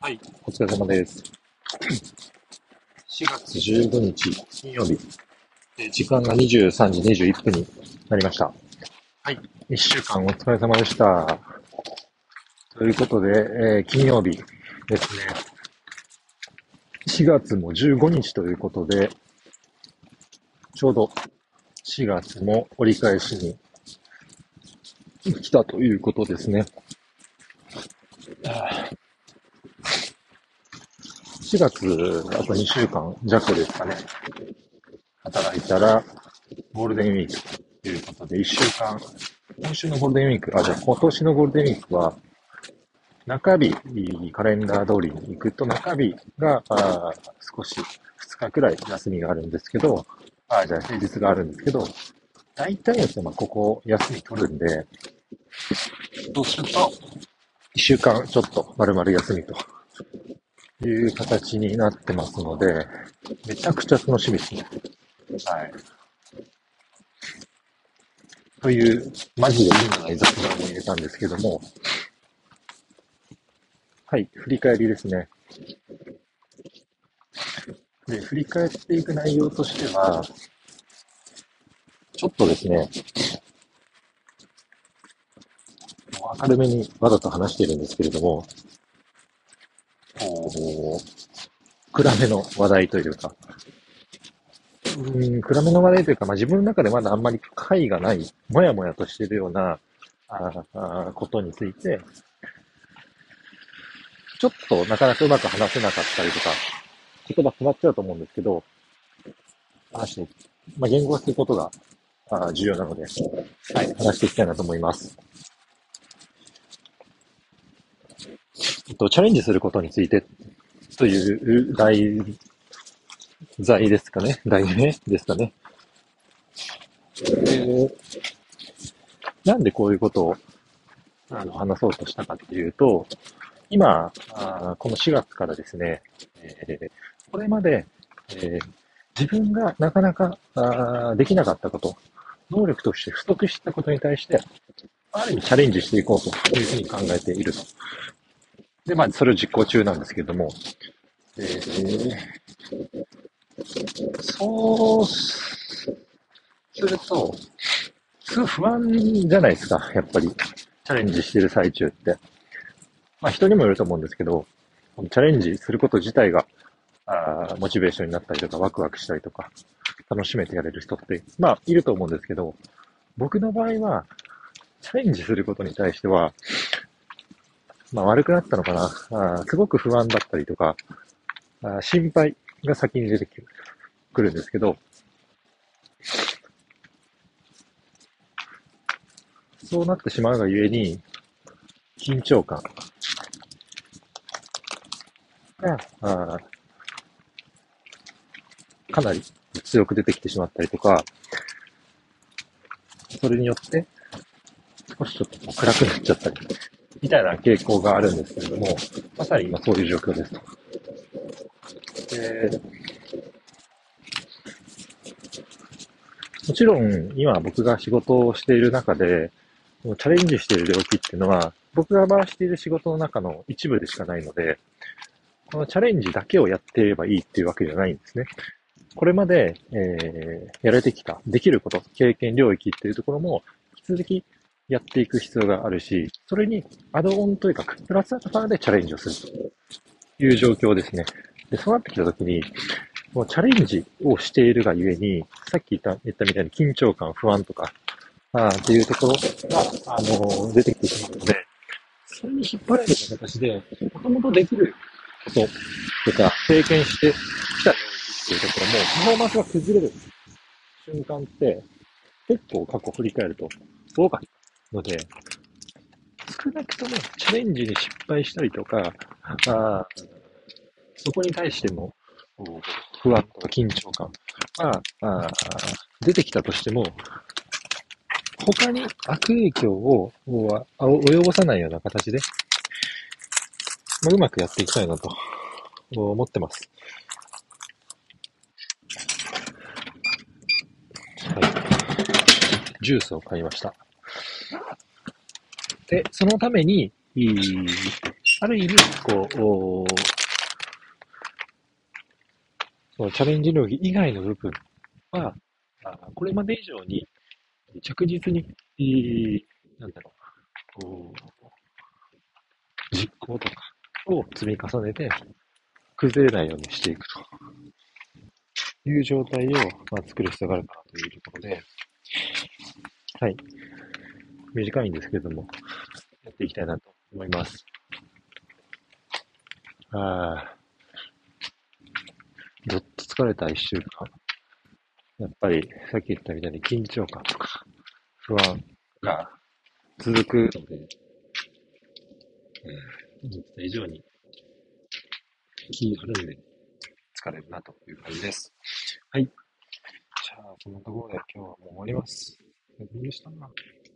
はい、お疲れ様です。4月15日金曜日、時間が23時21分になりました。はい、1週間お疲れ様でした。ということで、えー、金曜日ですね。4月も15日ということで、ちょうど4月も折り返しに来たということですね。4月、あと2週間弱ですかね。働いたら、ゴールデンウィーク。ということで、1週間、今週のゴールデンウィーク、あ、じゃあ今年のゴールデンウィークは、中日、カレンダー通りに行くと中日が、あ少し2日くらい休みがあるんですけど、あ、じゃあ平日があるんですけど、大体ですね、まあ、ここ休み取るんで、そうすると、1週間ちょっと丸々休みという形になってますので、めちゃくちゃ楽しみですね。はい。という、マジで意味ない雑談を入れたんですけども、はい、振り返りですね。で、振り返っていく内容としては、ちょっとですね、明るめにわざと話しているんですけれども、こう暗めの話題というか、うん、暗めの話題というか、まあ、自分の中でまだあんまり解がない、もやもやとしてるような、ああことについて、ちょっとなかなかうまく話せなかったりとか、言葉詰まっちゃうと思うんですけど、話して、まあ、言語化することがあ重要なので、はい、話していきたいなと思います。えっと、チャレンジすることについてという題材ですかね。題名ですかね。えー、なんでこういうことをあの話そうとしたかっていうと、今、あこの4月からですね、えー、これまで、えー、自分がなかなかあできなかったこと、能力として不足したことに対して、ある意味チャレンジしていこうというふうに考えていると。で、まあ、それを実行中なんですけれども、えー、そうすると、すごい不安じゃないですか、やっぱり。チャレンジしてる最中って。まあ人にもよると思うんですけど、チャレンジすること自体が、あモチベーションになったりとか、ワクワクしたりとか、楽しめてやれる人って、まあいると思うんですけど、僕の場合は、チャレンジすることに対しては、まあ悪くなったのかな。あすごく不安だったりとか、あ心配が先に出てくるくるんですけど、そうなってしまうがゆえに、緊張感。が、あかなり強く出てきてしまったりとか、それによって、少しちょっと暗くなっちゃったりみたいな傾向があるんですけれども、まさに今そういう状況ですと。でもちろん今僕が仕事をしている中で、チャレンジしている領域っていうのは、僕が回している仕事の中の一部でしかないので、このチャレンジだけをやっていればいいっていうわけじゃないんですね。これまで、えー、やられてきた、できること、経験領域っていうところも、引き続きやっていく必要があるし、それにアドオンというか、プラスアルファでチャレンジをするという状況ですね。で、そうなってきたときに、もうチャレンジをしているがゆえに、さっき言った言ったみたいに緊張感、不安とか、ああっていうところが、あの、出てきてしまうので、それに引っ張られる形で、もともとできることとか、経験してきたっていうところも、パフォーマンスが崩れる瞬間って、結構過去振り返ると多かった。ので、少なくともチャレンジに失敗したりとか、あそこに対しての不安とか緊張感があ出てきたとしても、他に悪影響を及ぼさないような形で、まあ、うまくやっていきたいなと思ってます。はい。ジュースを買いました。で、そのために、ある意味、こう、そのチャレンジ領域以外の部分は、これまで以上に着実に、なんだろう、実行とかを積み重ねて、崩れないようにしていくという状態を、まあ、作る必要があるかなというところで、はい。短いんですけども、やっていきたいなと思います。ああ、ずっと疲れた一週間。やっぱり、さっき言ったみたいに緊張感とか、不安が続くので、思った以上に気張るんで疲れるなという感じです。はい。じゃあ、そんなところで今日はもう終わります。お疲れ様でした。